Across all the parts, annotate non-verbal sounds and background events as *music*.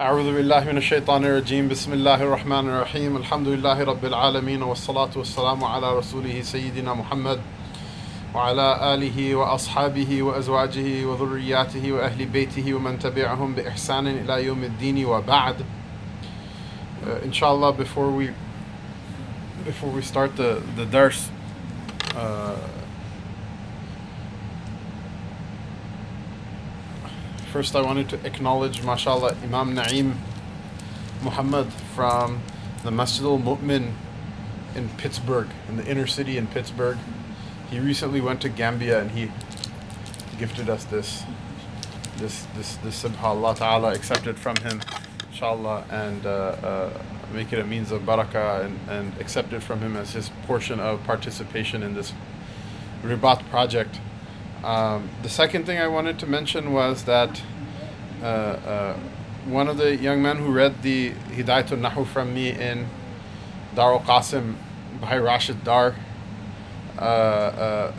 أعوذ بالله من الشيطان الرجيم. بسم الله الرحمن الرحيم. الحمد لله رب العالمين والصلاة والسلام على رسوله سيدنا محمد وعلى آله وأصحابه وأزواجه وذرياته وأهل بيته ومن تبعهم بإحسان إلى يوم الدين وبعد. Uh, Inshallah before we before we start the, the dars uh, First, I wanted to acknowledge, mashallah, Imam Naeem Muhammad from the Masjid al Mu'min in Pittsburgh, in the inner city in Pittsburgh. He recently went to Gambia and he gifted us this, this, this, this subhanallah ta'ala, accepted from him, inshallah, and uh, uh, make it a means of barakah and, and accept it from him as his portion of participation in this Ribat project. Um, the second thing I wanted to mention was that uh, uh, one of the young men who read the Hidayatul Nahu from me in Dar al Qasim by Rashid Dar, uh, uh,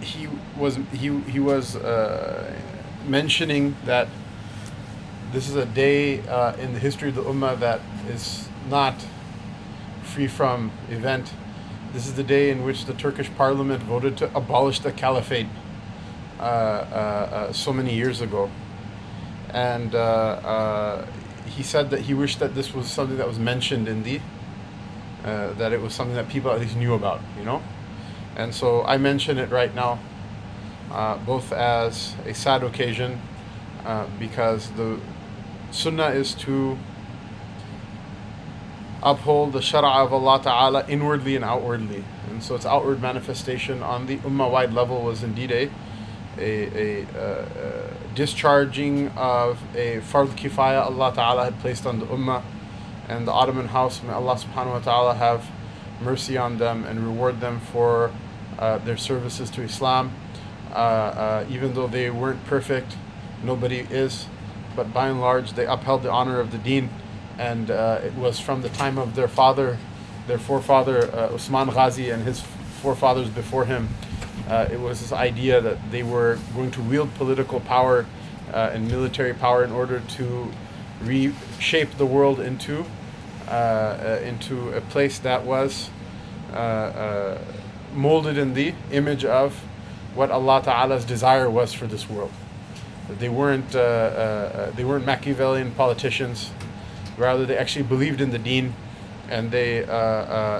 he was he he was uh, mentioning that this is a day uh, in the history of the Ummah that is not free from event. This is the day in which the Turkish parliament voted to abolish the caliphate so many years ago. And uh, uh, he said that he wished that this was something that was mentioned in the, uh, that it was something that people at least knew about, you know? And so I mention it right now, both as a sad occasion, because the sunnah is to uphold the shara of Allah Ta'ala inwardly and outwardly. And so its outward manifestation on the ummah wide level was indeed a a, a, discharging of a fard kifaya Allah Ta'ala had placed on the Ummah and the Ottoman house. May Allah Subhanahu wa Ta'ala have mercy on them and reward them for uh, their services to Islam. Uh, uh, even though they weren't perfect, nobody is, but by and large they upheld the honor of the deen and uh, it was from the time of their father, their forefather uh, Usman Ghazi and his forefathers before him uh, it was this idea that they were going to wield political power uh, and military power in order to reshape the world into uh, uh into a place that was uh, uh, molded in the image of what Allah Ta'ala's desire was for this world. They weren't they weren't Machiavellian politicians. Rather, they actually believed in the Deen, and they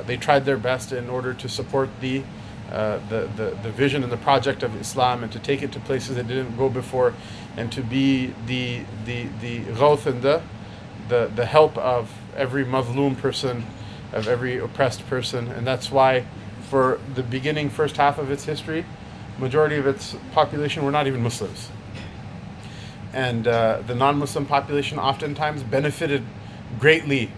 they tried their best in order to support the uh, the, the, the vision and the project of Islam and to take it to places that didn't go before and to be the the the ghawth and the, the help of every mazloom person, of every oppressed person. And that's why for the beginning first half of its history, majority of its population were not even Muslims. And uh, the non-Muslim population oftentimes benefited greatly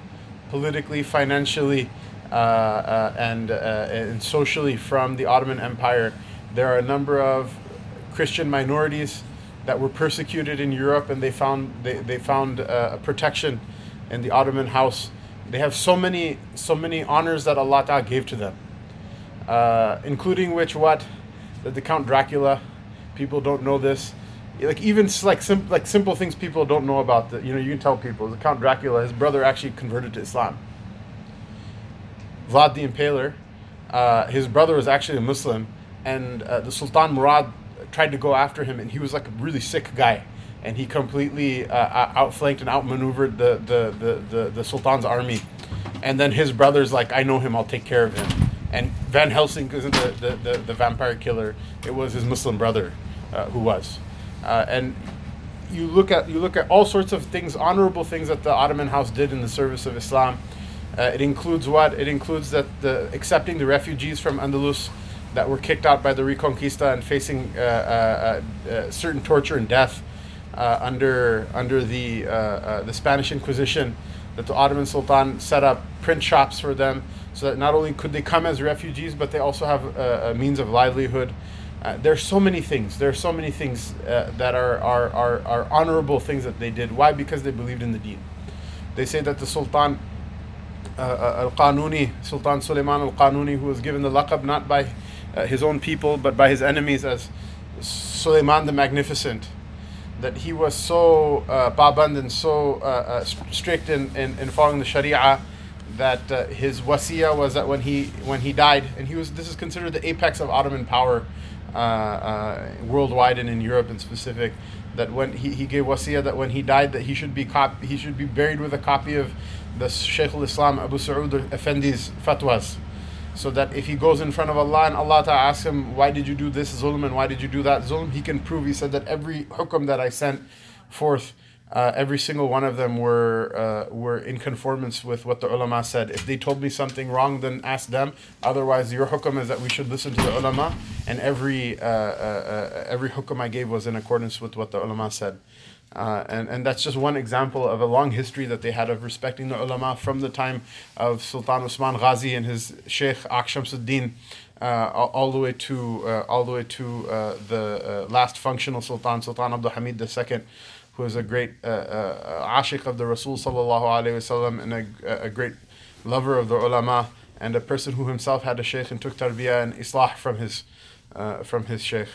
politically, financially, Uh, uh, and, uh, and socially from the Ottoman Empire. There are a number of Christian minorities that were persecuted in Europe, and they found they, they found uh, protection in the Ottoman house. They have so many so many honors that Allah Ta'ala gave to them, including which what that the Count Dracula. People don't know this like even like sim- like simple things people don't know about you know you can tell people the count dracula his brother actually converted to islam Vlad the Impaler, uh, his brother was actually a Muslim, and uh, the Sultan Murad tried to go after him, and he was like a really sick guy, and he completely uh, outflanked and outmaneuvered the, the, the, the, the Sultan's army. And then his brother's like, I know him, I'll take care of him. And Van Helsing isn't the, the, the, the vampire killer, it was his Muslim brother uh, who was. Uh, and you look at you look at all sorts of things, honorable things that the Ottoman house did in the service of Islam uh, it includes what? It includes that the accepting the refugees from Andalus that were kicked out by the Reconquista and facing uh, uh, uh certain torture and death uh, under under the uh, the Spanish Inquisition. That the Ottoman Sultan set up print shops for them, so that not only could they come as refugees, but they also have a, a means of livelihood. Uh, there are so many things. There are so many things uh, that are, are, are, are honorable things that they did. Why? Because they believed in the deen. They say that the Sultan uh, uh, Al Qanuni, Sultan Suleiman Al Qanuni, who was given the laqab not by uh, his own people but by his enemies as Suleiman the Magnificent. that he was so uh, baband and so uh, uh, strict in, in, in following the Sharia that uh, his wasiya was that when he when he died, and he was this is considered the apex of Ottoman power worldwide and in Europe in specific. That when he, he gave wasiya that when he died that he should be cop- he should be buried with a copy of the Shaykh al-Islam Abu Sa'ud Effendi's fatwas so that if he goes in front of Allah and Allah Ta'ala asks him, why did you do this zulm and why did you do that zulm, he can prove, he said that every hukum that I sent forth, uh, every single one of them were uh, were in conformance with what the ulama said. If they told me something wrong, then ask them. Otherwise, your hukum is that we should listen to the ulama, and every uh, uh, uh every hukum I gave was in accordance with what the ulama said. Uh, and, and that's just one example of a long history that they had of respecting the ulama from the time of Sultan Usman Ghazi and his Sheikh Akshamsuddin uh, all the way to uh, all the way to uh, the uh, last functional Sultan, Sultan Abdul Hamid II, who was a great uh, uh, ashiq of the Rasul wasallam and a, a great lover of the ulama and a person who himself had a sheikh and took tarbiyah and islah from his from his sheikh.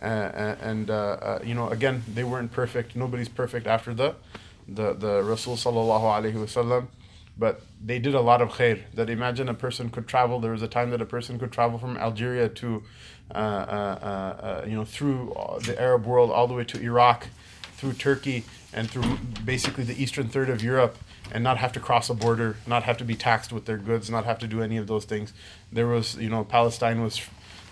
Uh, and uh, uh, you know, again, they weren't perfect. Nobody's perfect after the the the Rasul sallallahu alaihi wasallam, but they did a lot of khair. That imagine a person could travel. There was a time that a person could travel from Algeria to, uh, uh, uh, you know, through the Arab world all the way to Iraq, through Turkey, and through basically the eastern third of Europe, and not have to cross a border, not have to be taxed with their goods, not have to do any of those things. There was, you know, Palestine was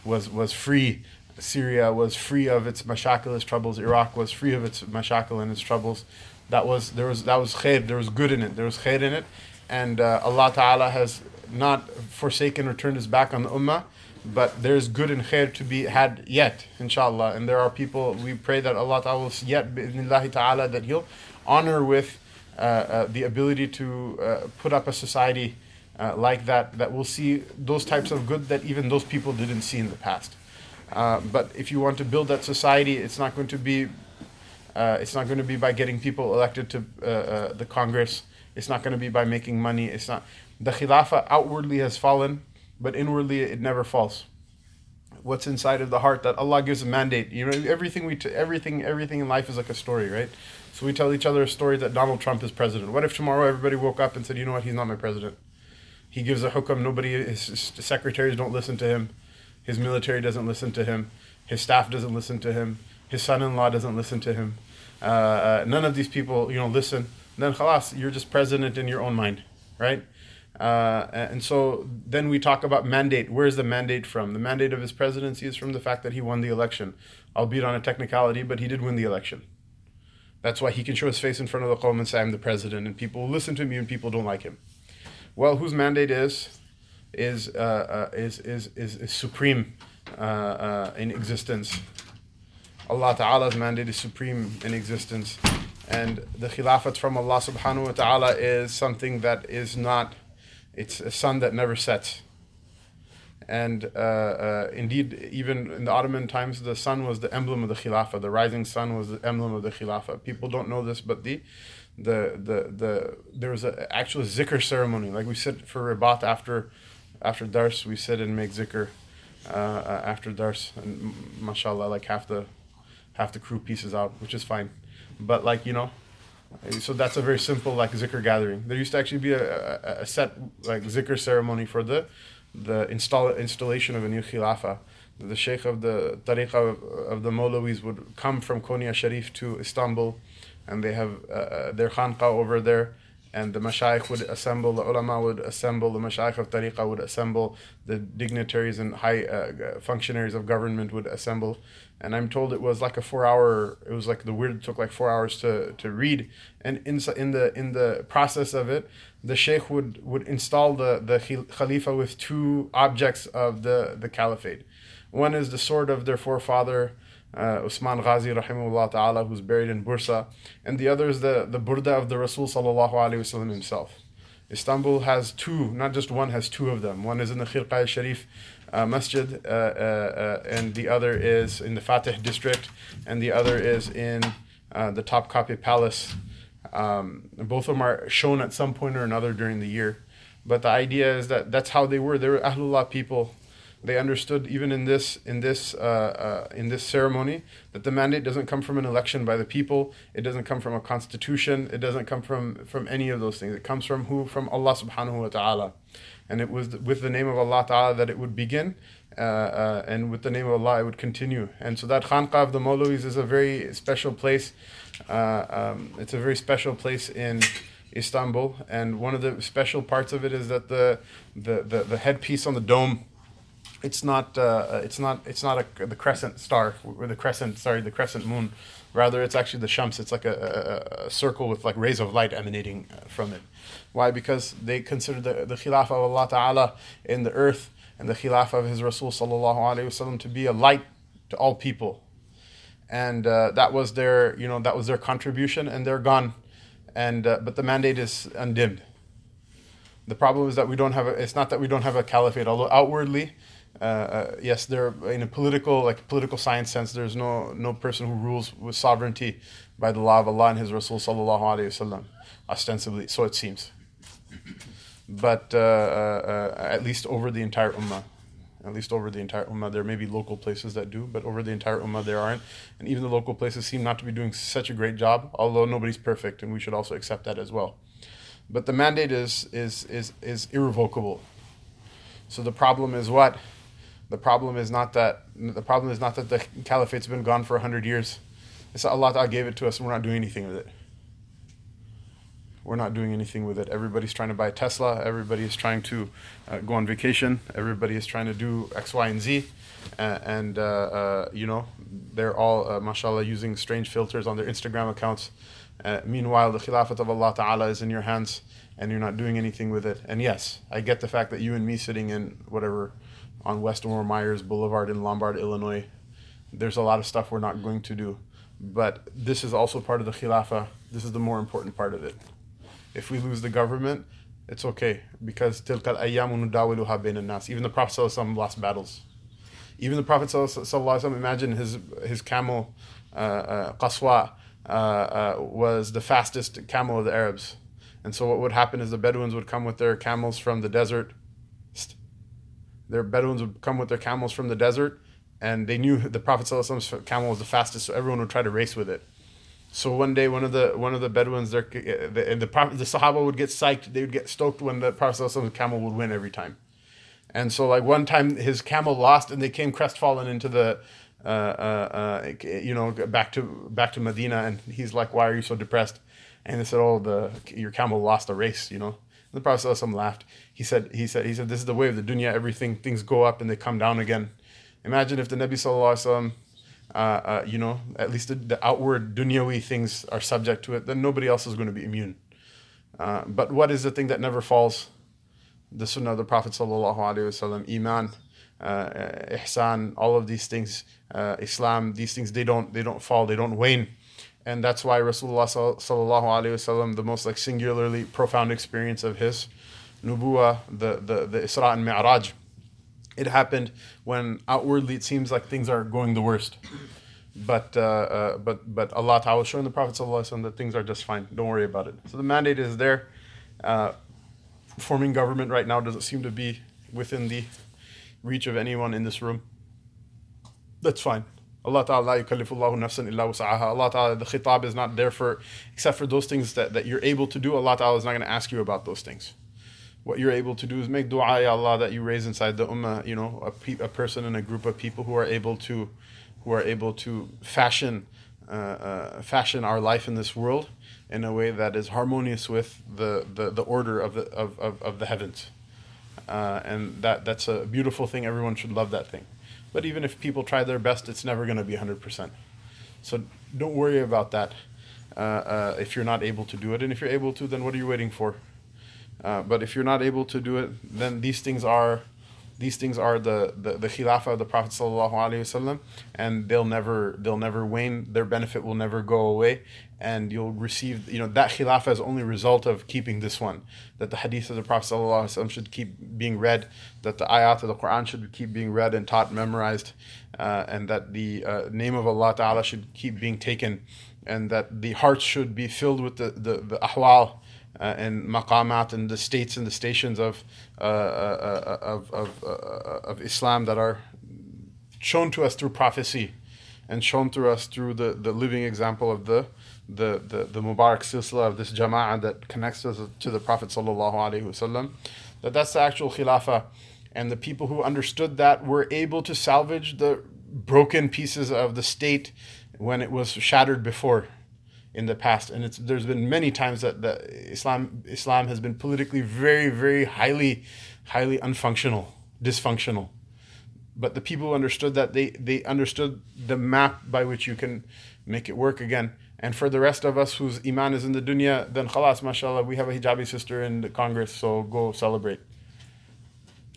was was free Syria was free of its mashakil, troubles. Iraq was free of its mashakil and its troubles. That was there was that was khair. There was good in it. There was khair in it, and uh, Allah Taala has not forsaken or turned His back on the ummah. But there's good and khair to be had yet, inshallah. And there are people we pray that Allah Taala will yet, bi'idhnillahi Taala, that He'll honor with uh, uh, the ability to uh, put up a society uh, like that that will see those types of good that even those people didn't see in the past. Uh, but if you want to build that society, it's not going to be uh, it's not going to be by getting people elected to uh, uh the Congress. It's not going to be by making money. It's not the Khilafah outwardly has fallen, but inwardly it never falls. What's inside of the heart that Allah gives a mandate. You know, everything we t- everything everything in life is like a story, right? So we tell each other a story that Donald Trump is president. What if tomorrow everybody woke up and said, you know what, he's not my president? He gives a hukam. Nobody, his secretaries don't listen to him his military doesn't listen to him. His staff doesn't listen to him. His son-in-law doesn't listen to him. Uh, uh, none of these people, you know, listen. Then khalas, you're just president in your own mind, right? Uh, and so then we talk about mandate. Where's the mandate from? The mandate of his presidency is from the fact that he won the election, albeit on a technicality, but he did win the election. That's why he can show his face in front of the Qawm and say, I'm the president, and people listen to me and people don't like him. Well, whose mandate is is, uh, uh, is, is, is, is, supreme uh, uh, in existence. Allah Ta'ala's mandate is supreme in existence. And the khilafat from Allah subhanahu wa ta'ala is something that is not, it's a sun that never sets. And uh, uh, indeed, even in the Ottoman times, the sun was the emblem of the Khilafah. The rising sun was the emblem of the Khilafah. People don't know this, but the the the the there was an actual zikr ceremony, like we said for Ribat after after dars we sit and make zikr uh, uh, after dars and mashallah like half the half the crew pieces out which is fine. But like you know so that's a very simple like zikr gathering. There used to actually be a, a, a set like zikr ceremony for the the install installation of a new khilafa. The sheikh of the tariqah of, of the Mawlawis would come from Konya Sharif to Istanbul and they have uh, uh their khanqa over there and the mashayikh would assemble, the ulama would assemble, the mashayikh of tariqah would assemble, the dignitaries and high uh, functionaries of government would assemble. And I'm told it was like a four hour, it was like the word took like four hours to, to read. And in, in, the, in the process of it, the sheikh would, would install the, the khalifa with two objects of the, the caliphate. One is the sword of their forefather, uh, Usman Ghazi rahimahullah ta'ala who's buried in Bursa and the other is the, the Burda of the Rasul sallallahu wasallam himself. Istanbul has two, not just one, has two of them. One is in the Khirqa Sharif uh, Masjid uh, uh, uh, and the other is in the Fatih district and the other is in uh, the Topkapi Palace. Um, both of them are shown at some point or another during the year. But the idea is that that's how they were. They were Ahlullah people they understood even in this in this uh, uh, in this ceremony that the mandate doesn't come from an election by the people. It doesn't come from a constitution. It doesn't come from from any of those things. It comes from who? From Allah Subhanahu wa Taala, and it was with the name of Allah Taala that it would begin. Uh, uh, and with the name of Allah, it would continue. And so that Khanqa of the Maulawis is a very special place. Uh, um, it's a very special place in Istanbul, and one of the special parts of it is that the the, the, the headpiece on the dome it's not uh, it's not it's not a, the crescent star or the crescent sorry the crescent moon. Rather it's actually the shams it's like a, a, a circle with like rays of light emanating uh, from it. Why? Because they consider the, the khilafah of Allah Ta'ala in the earth and the khilafah of his Rasul Sallallahu Alaihi Wasallam to be a light to all people. And uh, that was their you know that was their contribution and they're gone. And uh, but the mandate is undimmed. The problem is that we don't have a, it's not that we don't have a caliphate. Although outwardly uh, uh, yes, there in a political like political science sense, there's no no person who rules with sovereignty by the law of Allah and His Rasul sallallahu alaihi wasallam, ostensibly. So it seems, but uh, uh, uh, at least over the entire ummah, at least over the entire ummah, there may be local places that do, but over the entire ummah there aren't, and even the local places seem not to be doing such a great job. Although nobody's perfect, and we should also accept that as well. But the mandate is is is is irrevocable. So the problem is what the problem is not that the problem is not that the caliphate's been gone for hundred years. It's that Allah Ta'ala gave it to us and we're not doing anything with it. We're not doing anything with it. Everybody's trying to buy a Tesla. Everybody is trying to uh, go on vacation. Everybody is trying to do X, Y, and Z. Uh, and, uh, uh you know, they're all, uh, mashallah, using strange filters on their Instagram accounts. Uh, meanwhile, the Khilafat of Allah Ta'ala is in your hands and you're not doing anything with it. And yes, I get the fact that you and me sitting in whatever on Westmore Meyers Boulevard in Lombard, Illinois. There's a lot of stuff we're not going to do. But this is also part of the Khilafah. This is the more important part of it. If we lose the government, it's okay because even the Prophet lost battles. Even the Prophet imagine his his camel uh, uh, Qaswa uh, uh, was the fastest camel of the Arabs. And so what would happen is the Bedouins would come with their camels from the desert their Bedouins would come with their camels from the desert, and they knew the Prophet Prophet's camel was the fastest, so everyone would try to race with it. So one day, one of the one of the Bedouins, their the, the Prophet, the Sahaba would get psyched. They would get stoked when the Prophet's camel would win every time. And so, like one time, his camel lost, and they came crestfallen into the, uh, uh, uh, you know, back to back to Medina. And he's like, "Why are you so depressed?" And they said, "Oh, the your camel lost a race, you know." The Prophet ﷺ laughed. He said, he said, he said, this is the way of the dunya. Everything, things go up and they come down again. Imagine if the Nabi Sallallahu uh, uh, you know, at least the, the, outward dunyawi things are subject to it, then nobody else is going to be immune. Uh, but what is the thing that never falls? The Sunnah of the Prophet Sallallahu Alaihi Wasallam, Iman, uh, Ihsan, all of these things, uh, Islam, these things they don't they don't fall, they don't wane and that's why Rasulullah sallallahu alaihi wasallam, the most like singularly profound experience of his nubuwa, the the the Isra and Mi'raj, it happened when outwardly it seems like things are going the worst, but uh, uh, but but Allah Ta'ala was showing the Prophet sallallahu that things are just fine. Don't worry about it. So the mandate is there. Uh, forming government right now doesn't seem to be within the reach of anyone in this room. That's fine. Allah Ta'ala yukallifullahu nafsan illa wus'aha. Allah Ta'ala, the khitab is not there for, except for those things that, that you're able to do. Allah Ta'ala is not going to ask you about those things. What you're able to do is make dua, ya Allah, that you raise inside the ummah, you know, a, pe- a person and a group of people who are able to, who are able to fashion, uh, uh, fashion our life in this world in a way that is harmonious with the, the, the order of the, of, of, of the heavens. Uh, and that, that's a beautiful thing. Everyone should love that thing. But even if people try their best, it's never going to be 100%. So don't worry about that uh, uh, if you're not able to do it. And if you're able to, then what are you waiting for? Uh, but if you're not able to do it, then these things are these things are the, the, the khilafah of the Prophet wasallam, and they'll never they'll never wane. Their benefit will never go away, and you'll receive you know that khilafah is only a result of keeping this one. That the hadith of the Prophet wasallam should keep being read, that the ayat of the Quran should keep being read and taught, memorized, uh, and that the uh, name of Allah Taala should keep being taken, and that the hearts should be filled with the the, the ahwal uh, and maqamat and the states and the stations of uh, uh, of of, of Islam that are shown to us through prophecy and shown to us through the, the living example of the the, the, the Mubarak silsila of this jama'ah that connects us to the Prophet sallallahu alaihi wasallam, that that's the actual khilafah, and the people who understood that were able to salvage the broken pieces of the state when it was shattered before in the past. And it's there's been many times that the islam islam has been politically very very highly highly unfunctional dysfunctional. But the people who understood that they they understood the map by which you can make it work again and for the rest of us whose iman is in the dunya then khalas mashallah we have a hijabi sister in the congress so go celebrate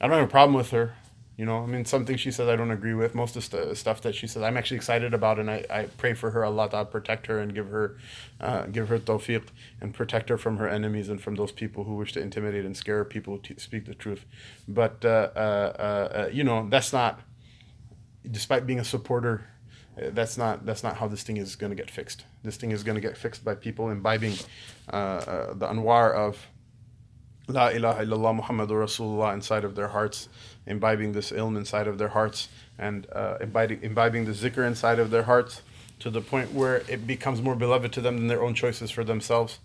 i don't have a problem with her you know, I mean, something she says I don't agree with. Most of the stuff that she says I'm actually excited about, and I, I pray for her Allah to protect her and give her, uh, give her tawfiq and protect her from her enemies and from those people who wish to intimidate and scare people to speak the truth. But uh, uh, uh, you know, that's not. Despite being a supporter, uh, that's not that's not how this thing is going to get fixed. This thing is going to get fixed by people imbibing uh, the anwar of La ilaha illallah Muhammadur Rasulullah inside of their hearts, imbibing this ilm inside of their hearts, and uh, imbibing, imbibing the zikr inside of their hearts to the point where it becomes more beloved to them than their own choices for themselves.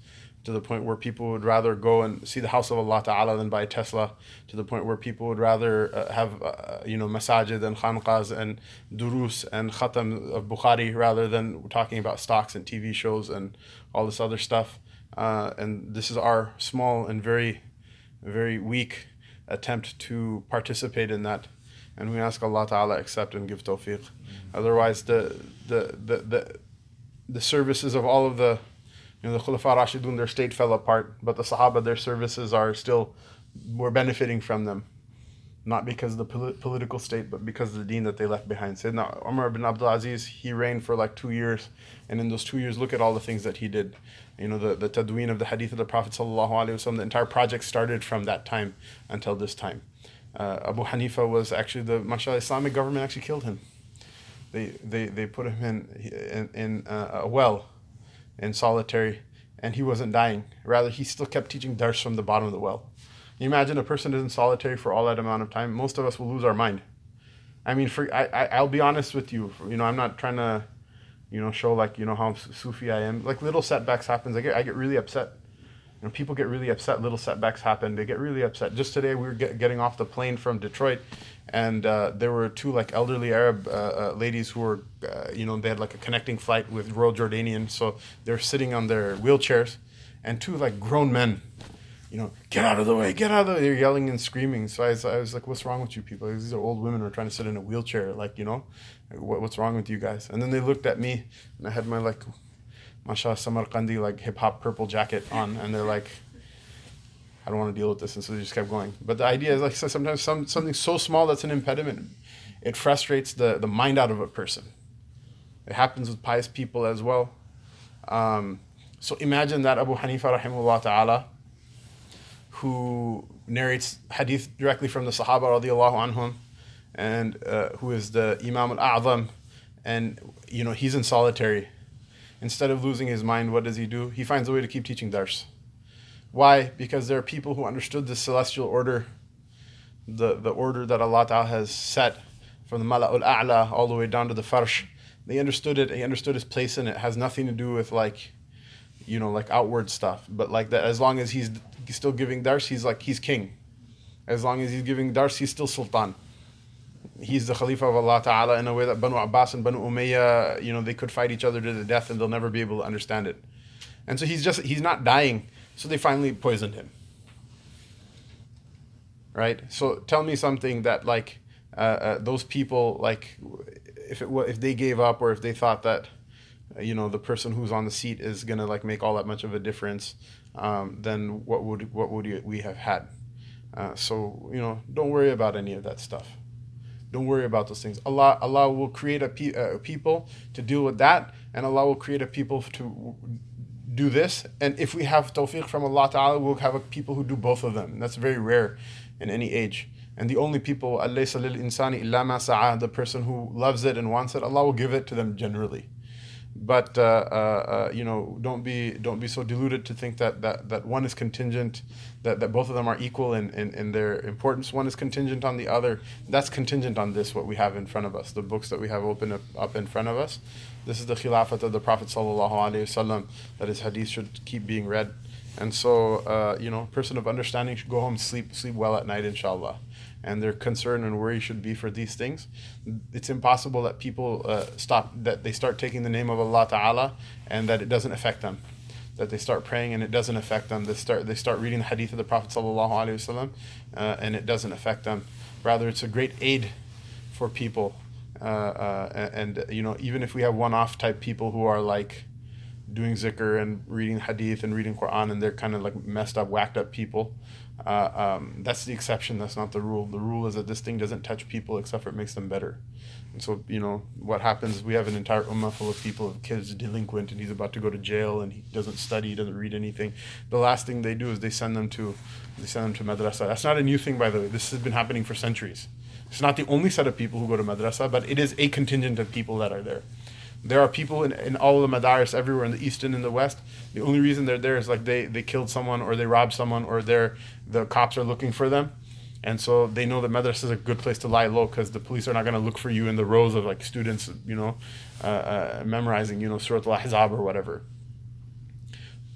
To the point where people would rather go and see the house of Allah Ta'ala than buy a Tesla. To the point where people would rather uh, have, uh, you know, masajid and khanqas and durus and khatam of Bukhari rather than talking about stocks and TV shows and all this other stuff. Uh, and this is our small and very very weak attempt to participate in that. And we ask Allah Ta'ala accept and give tawfiq. Mm-hmm. Otherwise, the, the, the, the, the services of all of the, you know, the Khulafa Rashidun, their state fell apart, but the Sahaba, their services are still, we're benefiting from them. Not because of the pol- political state, but because of the deen that they left behind. Sayyidina Umar bin Abdul Aziz, he reigned for like two years. And in those two years, look at all the things that he did you know, the, the tadween of the hadith of the Prophet wasallam. the entire project started from that time until this time. Uh, Abu Hanifa was actually the, mashallah, Islamic government actually killed him. They, they, they put him in, in, in uh, a well in solitary and he wasn't dying. Rather, he still kept teaching dars from the bottom of the well. You imagine a person is in solitary for all that amount of time, most of us will lose our mind. I mean, for I, I, I'll be honest with you, you know, I'm not trying to you know, show like you know how Sufi I am. Like little setbacks happens. I get I get really upset. You know, people get really upset. Little setbacks happen. They get really upset. Just today, we were get, getting off the plane from Detroit, and uh, there were two like elderly Arab uh, uh, ladies who were, uh, you know, they had like a connecting flight with Royal Jordanian, so they're sitting on their wheelchairs, and two like grown men you know, get out of the way, get out of the way. They're yelling and screaming. So I was, I was like, what's wrong with you people? These are old women who are trying to sit in a wheelchair. Like, you know, what, what's wrong with you guys? And then they looked at me and I had my like, mashallah, Samarkandi, like hip hop purple jacket on. And they're like, I don't want to deal with this. And so they just kept going. But the idea is like, so sometimes some, something so small that's an impediment, it frustrates the, the mind out of a person. It happens with pious people as well. Um, so imagine that Abu Hanifa rahimahullah ta'ala, who narrates hadith directly from the Sahaba radiallahu anhum, and uh, who is the Imam al-A'zam, and you know he's in solitary. Instead of losing his mind, what does he do? He finds a way to keep teaching dars. Why? Because there are people who understood the celestial order, the, the order that Allah Ta'ala has set from the Mala'ul A'la all the way down to the Farsh. They understood it, he understood his place in it. it has nothing to do with like you know, like outward stuff. But like that, as long as he's still giving dars, he's like he's king. As long as he's giving dars, he's still sultan. He's the Khalifa of Allah Ta'ala in a way that Banu Abbas and Banu Umayyah, you know, they could fight each other to the death and they'll never be able to understand it. And so he's just, he's not dying. So they finally poisoned him. Right? So tell me something that, like, uh, uh, those people, like, if, it, if they gave up or if they thought that, you know the person who's on the seat is gonna like make all that much of a difference, um, then what would what would we have had? Uh, so you know, don't worry about any of that stuff. Don't worry about those things. Allah Allah will create a, pe- a people to deal with that, and Allah will create a people to do this. And if we have tawfiq from Allah Ta'ala, we'll have people who do both of them. And that's very rare in any age. And the only people, insani illa ma the person who loves it and wants it, Allah will give it to them generally. but uh, uh, uh, you know don't be don't be so deluded to think that that, that one is contingent that, that both of them are equal in, in, in their importance one is contingent on the other that's contingent on this what we have in front of us the books that we have open up, up in front of us this is the khilafat of the prophet wasallam that his hadith should keep being read and so uh, you know person of understanding should go home sleep sleep well at night inshallah and their concern and worry should be for these things. It's impossible that people uh, stop, that they start taking the name of Allah Ta'ala and that it doesn't affect them. That they start praying and it doesn't affect them. They start, they start reading the hadith of the Prophet Sallallahu uh, and it doesn't affect them. Rather, it's a great aid for people. Uh, uh and, you know, even if we have one-off type people who are like doing zikr and reading hadith and reading Quran and they're kind of like messed up, whacked up people, uh, um, that's the exception. That's not the rule. The rule is that this thing doesn't touch people except for it makes them better. And so, you know, what happens? We have an entire ummah full of people, of kids delinquent, and he's about to go to jail, and he doesn't study, he doesn't read anything. The last thing they do is they send them to, they send them to madrasa. That's not a new thing, by the way. This has been happening for centuries. It's not the only set of people who go to madrasa, but it is a contingent of people that are there. There are people in, in all the madaris everywhere in the east and in the west. The only reason they're there is like they, they killed someone or they robbed someone or they're the cops are looking for them. And so they know that madrasa is a good place to lie low because the police are not going to look for you in the rows of like students, you know, uh, uh, memorizing, you know, Surat Al-Ahzab or whatever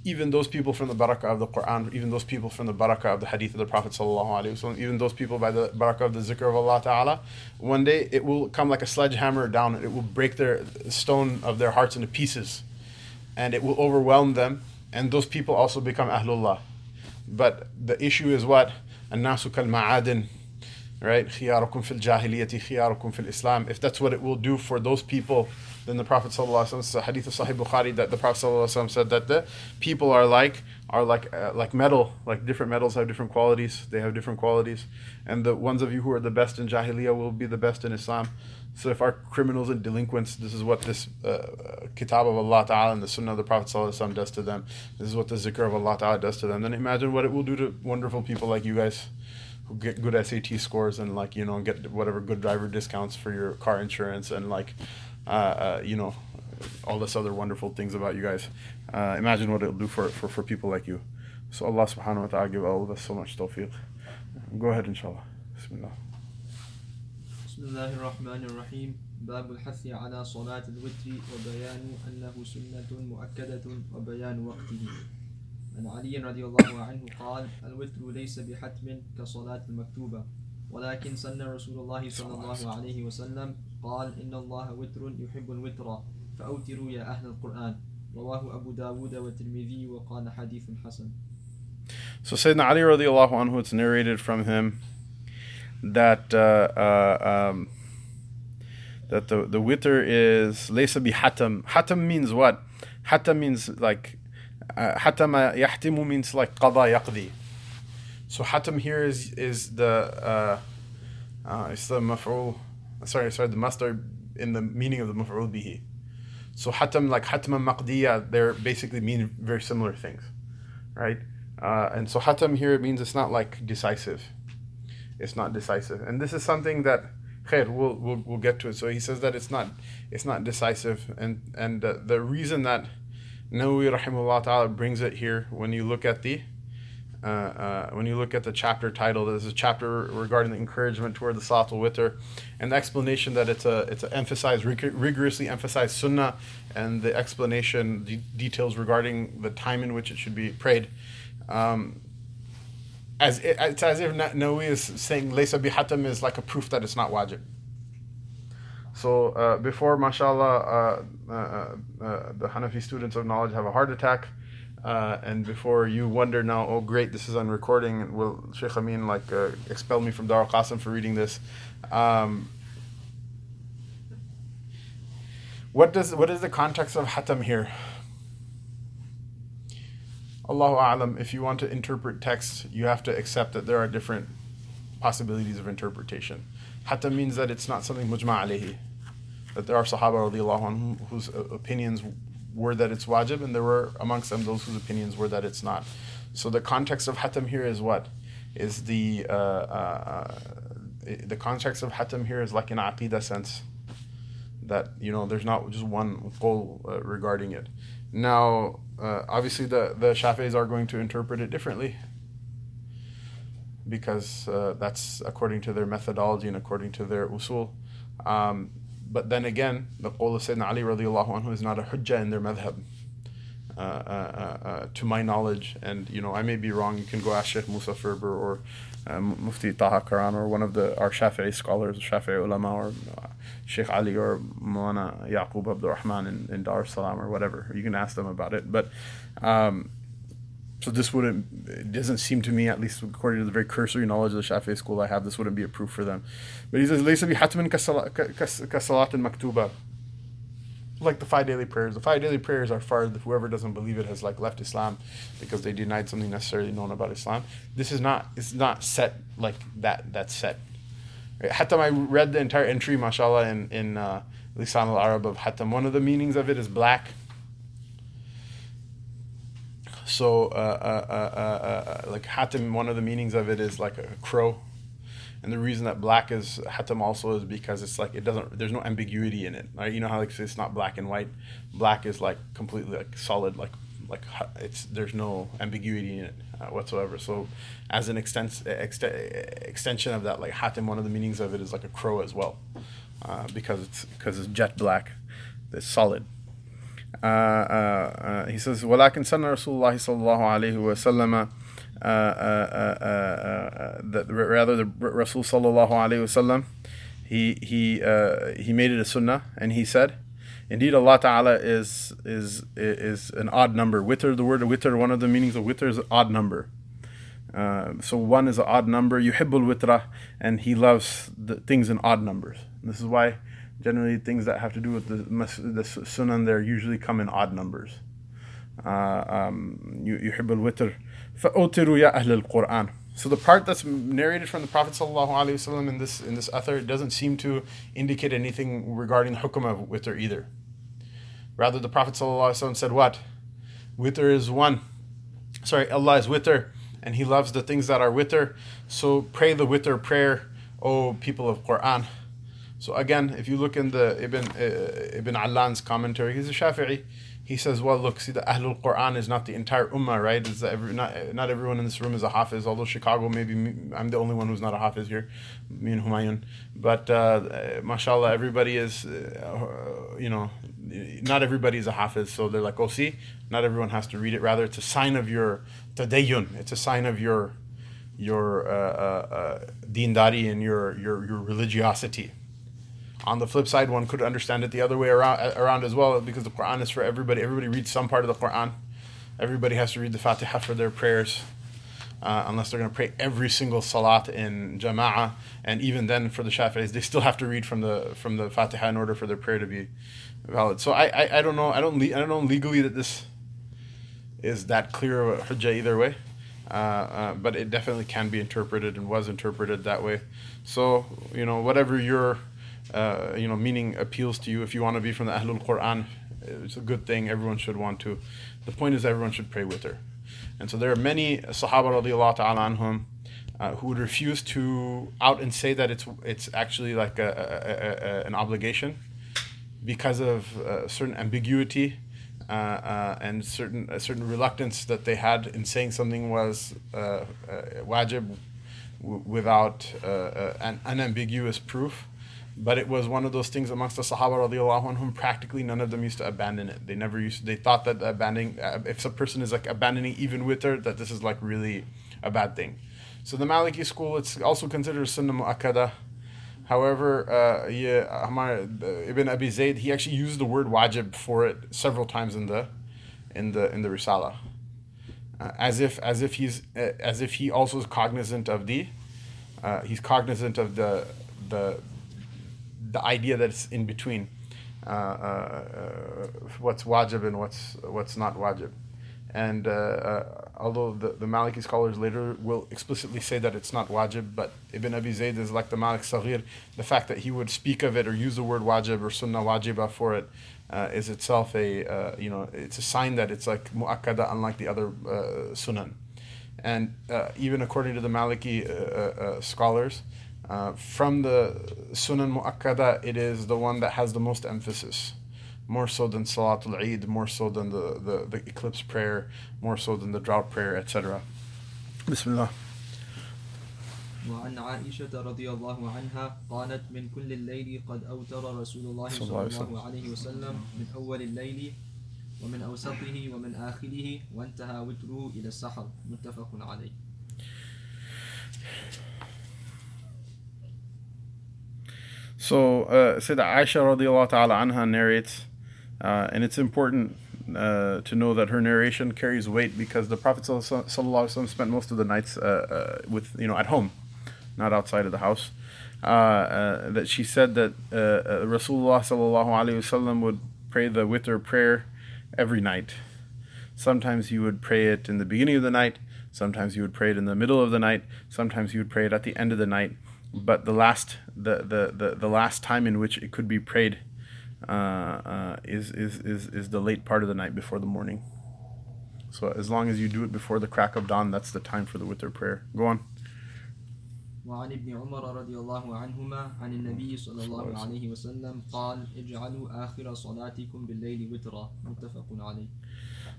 even those people from the barakah of the Quran, even those people from the barakah of the hadith of the Prophet wasallam, even those people by the barakah of the zikr of Allah Ta'ala, one day it will come like a sledgehammer down and it will break their stone of their hearts into pieces and it will overwhelm them and those people also become Ahlullah. But the issue is what? الناس كالمعادن right? خياركم في الجاهلية خياركم في الإسلام. If that's what it will do for those people then the Prophet sallallahu alaihi wasallam, hadith of Sahih Bukhari, that the Prophet sallallahu alaihi wasallam said that the people are like are like uh, like metal, like different metals have different qualities. They have different qualities, and the ones of you who are the best in Jahiliyyah will be the best in Islam. So if our criminals and delinquents, this is what this uh, kitab of Allah Ta'ala and the sunnah of the Prophet ﷺ does to them. This is what the zikr of Allah Ta'ala does to them. Then imagine what it will do to wonderful people like you guys who get good SAT scores and like, you know, get whatever good driver discounts for your car insurance and like uh, uh, you know, all this other wonderful things about you guys. Uh, imagine what it'll do for, for, for people like you. So Allah subhanahu wa ta'ala give all of us so much tawfiq. Go ahead inshallah. Bismillah. بسم الله الرحمن الرحيم باب الحث على صلاة الوتر وبيان أنه سنة مؤكدة وبيان وقته عن علي رضي الله عنه قال الوتر ليس بحتم كصلاة المكتوبة ولكن سن رسول الله صلى الله عليه وسلم قال إن الله وتر يحب الوتر فأوتروا يا أهل القرآن رواه أبو داود والترمذي وقال حديث حسن So Sayyidina Ali radiallahu anhu, it's narrated from him that uh, uh, um, that the the witr is laysa bi hatam. Means what? Hatam means like uh, yahtimu means like qada yaqdi. So hatam here is is the uh, uh, it's the maf'ul. Sorry, sorry, the masdar in the meaning of the maf'ul bihi. So hatam like hatma maqdiya, they're basically mean very similar things, right? Uh, and so hatam here means it's not like decisive. It's not decisive, and this is something that khair we'll, we'll we'll get to it. So he says that it's not it's not decisive, and and uh, the reason that Nawawi rahimahullah ta'ala brings it here when you look at the uh, uh, when you look at the chapter title, there's a chapter regarding the encouragement toward the Salatul Witr, and the explanation that it's a it's an emphasized rig- rigorously emphasized Sunnah, and the explanation de- details regarding the time in which it should be prayed. Um, as it, it's as if Nawawi is saying Laysa bihatam is like a proof that it's not wajib. So uh, before, mashallah, uh, uh, the Hanafi students of knowledge have a heart attack uh, and before you wonder now, oh great, this is on recording. Will Sheikh Amin like uh, expel me from Dar al Qasim for reading this? Um, what does what is the context of hatam here? Allahu A'lam, if you want to interpret text, you have to accept that there are different possibilities of interpretation. Hatam means that it's not something mujma alayhi. That there are Sahaba anhum, whose opinions were that it's wajib, and there were amongst them those whose opinions were that it's not. So the context of hatam here is what? Is the uh, uh, the context of hatam here is like in aqidah sense. that you know there's not just one qawl uh, regarding it. Now, uh, obviously, the the Shafi'is are going to interpret it differently because uh, that's according to their methodology and according to their usul. Um, but then again, the qawl of Sayyidina Ali radiallahu anhu is not a hujjah in their madhab. Uh, uh, uh, to my knowledge, and you know I may be wrong. You can go ask Sheikh Musa Furber or um, Mufti Taha Karan or one of the our Shafi'i scholars, Shafi'i ulama, or uh, Sheikh Ali or Mawlana Yaqub Abdul Rahman in, in Dar es Salaam or whatever. You can ask them about it. But um, so this wouldn't, it doesn't seem to me, at least according to the very cursory knowledge of the Shafi'i school I have, this wouldn't be a proof for them. But he says, ليس بحتم كصلاة المكتوبة like the five daily prayers. The five daily prayers are for whoever doesn't believe it has like left Islam because they denied something necessarily known about Islam. This is not it's not set like that that's set. Hatam I read the entire entry, mashallah, in, in uh, Lisan al Arab of Hatam. One of the meanings of it is black. So, uh, uh, uh, uh, like Hatim, one of the meanings of it is like a crow. And the reason that black is Hatim also is because it's like it doesn't, there's no ambiguity in it. Right? You know how like it's not black and white. Black is like completely like solid, like like it's there's no ambiguity in it uh, whatsoever. So, as an extens- ext- extension of that, like Hatim, one of the meanings of it is like a crow as well, uh, because it's because it's jet black, it's solid. Uh, uh, uh, he says, ولكن سن رسول الله صلى الله عليه وسلم that rather the Rasul sallallahu alaihi wasallam he he uh, he made it a sunnah and he said indeed Allah ta'ala is is is an odd number witr the word witr one of the meanings of witr is odd number uh, so one is an odd number yuhibbul witra and he loves the things in odd numbers and this is why generally things that have to do with the the sunnah there usually come in odd numbers uh, um, yuhibbul witr فَأُوتِرُوا يَا أَهْلَ الْقُرْآنِ So the part that's narrated from the Prophet ﷺ in this in this author doesn't seem to indicate anything regarding the hukum of witr either. Rather, the Prophet ﷺ said what? Witr is one. Sorry, Allah is witr, and He loves the things that are witr. So pray the witr prayer, O people of Quran. So again, if you look in the Ibn uh, Ibn Allan's commentary, he's a Shafi'i he says, well, look, see, the Ahlul Quran is not the entire Ummah, right? Is every, not, not everyone in this room is a Hafiz, although Chicago, maybe I'm the only one who's not a Hafiz here, me and Humayun. But, uh, mashallah, everybody is, uh, you know, not everybody is a Hafiz, so they're like, oh, see, not everyone has to read it. Rather, it's a sign of your tadayyun, it's a sign of your your uh, uh, uh dindari and your, your, your religiosity. On the flip side, one could understand it the other way around, around as well, because the Quran is for everybody. Everybody reads some part of the Quran. Everybody has to read the Fatiha for their prayers, uh, unless they're going to pray every single salat in jama'ah. And even then, for the Shafi'is, they still have to read from the from the Fatiha in order for their prayer to be valid. So I I, I don't know I don't le- I don't know legally that this is that clear of a hujjah either way. Uh, uh, but it definitely can be interpreted and was interpreted that way. So you know whatever your uh, you know, meaning appeals to you. If you want to be from the Ahlul Quran, it's a good thing. Everyone should want to. The point is, everyone should pray witr. And so there are many Sahaba radiallahu ta'ala anhum uh, who would refuse to out and say that it's it's actually like a, a, a, an obligation because of uh, certain ambiguity uh, uh, and certain a certain reluctance that they had in saying something was uh, uh, wajib w- without an unambiguous proof. But it was one of those things amongst the Sahaba radiallahu anhum, practically none of them used to abandon it. They never used, they thought that abandoning, uh, if a person is like abandoning even witr, that this is like really a bad thing. So the Maliki school, it's also considered sunnah mu'akkada. However, uh, yeah, Hamar, uh, Ibn Abi Zayd, he actually used the word wajib for it several times in the, in the, in the Risala. Uh, as if, as if he's, uh, as if he also is cognizant of the, uh, he's cognizant of the, the, the idea that it's in between uh, uh, what's wajib and what's what's not wajib. And uh, uh, although the, the Maliki scholars later will explicitly say that it's not wajib, but Ibn Abi Zayd is like the Malik Saghir, the fact that he would speak of it or use the word wajib or sunnah wajiba for it uh, is itself a, you know, it's a sign that it's like mu'akkada unlike the other sunan. And even according to the Maliki scholars, Uh, from the Sunan Mu'akkada, it is the one that has the most emphasis. More so than Salatul Eid, more so than the, the, the eclipse prayer, more so than the drought prayer, etc. Bismillah. وعن عائشة رضي الله عنها قالت من كل الليل قد أوتر رسول الله صلى الله عليه وسلم من أول الليل ومن أوسطه ومن آخره وانتهى وتره إلى السحر متفق عليه So, uh, Sayyidah Aisha radiallahu ta'ala anha narrates, uh, and it's important uh, to know that her narration carries weight because the Prophet spent most of the nights uh, uh, with, you know, at home, not outside of the house. Uh, uh, that she said that Rasulullah sallallahu would pray the witr prayer every night. Sometimes he would pray it in the beginning of the night. Sometimes he would pray it in the middle of the night. Sometimes he would pray it at the end of the night but the last the, the, the, the last time in which it could be prayed uh, uh, is, is, is, is the late part of the night before the morning. So as long as you do it before the crack of dawn, that's the time for the witr prayer. Go on. وعن ابن عمر رضي الله عنهما عن النبي صلى الله عليه وسلم قال اجعلوا آخر صلاتكم بالليل وترا متفق عليه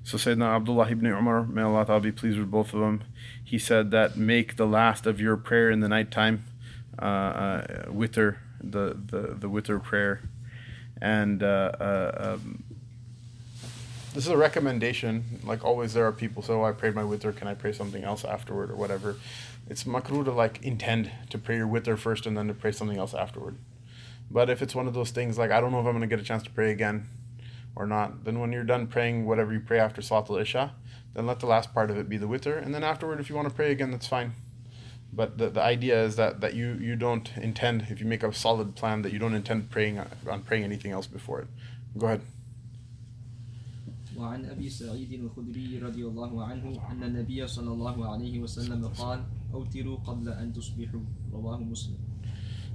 So Sayyidina Abdullah ibn Umar, may Allah Ta'ala be pleased with both of them, he said that make the last of your prayer in the night uh, uh, the, the, the witr prayer. And uh, um, this is a recommendation. Like always, there are people "Oh, I prayed my witr. Can I pray something else afterward or whatever?" It's makruh to like intend to pray your witr first and then to pray something else afterward. But if it's one of those things like I don't know if I'm going to get a chance to pray again or not, then when you're done praying whatever you pray after Salatul Isha, then let the last part of it be the witr, and then afterward, if you want to pray again, that's fine But the, the idea is that, that you, you don't intend, if you make a solid plan, that you don't intend praying on praying anything else before it. Go ahead. وعن أبي سعيد الخدري رضي الله عنه أن النبي صلى الله عليه وسلم قال أوتروا قبل أن تصبحوا رواه مسلم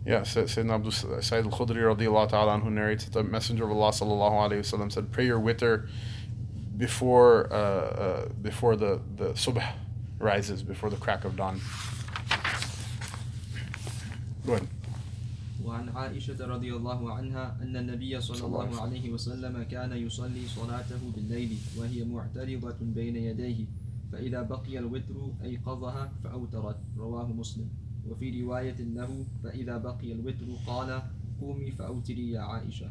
Yeah, Sayyidina Abu Sa'id al-Khudri radiallahu ta'ala anhu narrates that the Messenger of Allah sallallahu alayhi wasallam said, pray your witr before, uh, uh, before the, the subh rises, before the crack of dawn. وعن عائشة رضي الله عنها أن النبي صلى الله عليه وسلم. كان يصلي صلاته بالليل وهي معترضة بين يديه فإذا بقي الوتر أيقظها فأوترت. رواه مسلم. وفي رواية له فإذا بقي الوتر قال قومي فأوتري يا عائشة.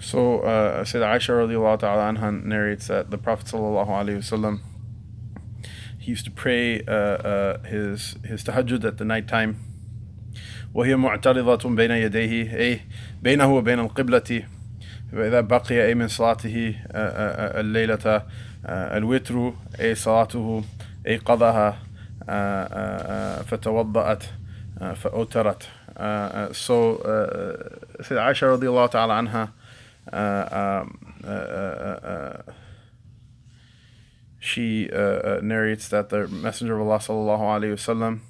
So, uh, Sayyid Aisha radiallahu ta'ala anha narrates that the Prophet sallallahu alayhi wasallam he used to pray uh, uh, his his tahajjud at the night time وهي معترضة بين يديه أي بينه وبين القبلة فإذا بقي أي من صلاته الليلة الوتر أي صلاته أي قضاها فتوضأت فأوترت so uh, Sayyid Aisha radiallahu ta'ala anha uh, um, uh, she uh, uh, narrates that the Messenger of Allah sallallahu alaihi wasallam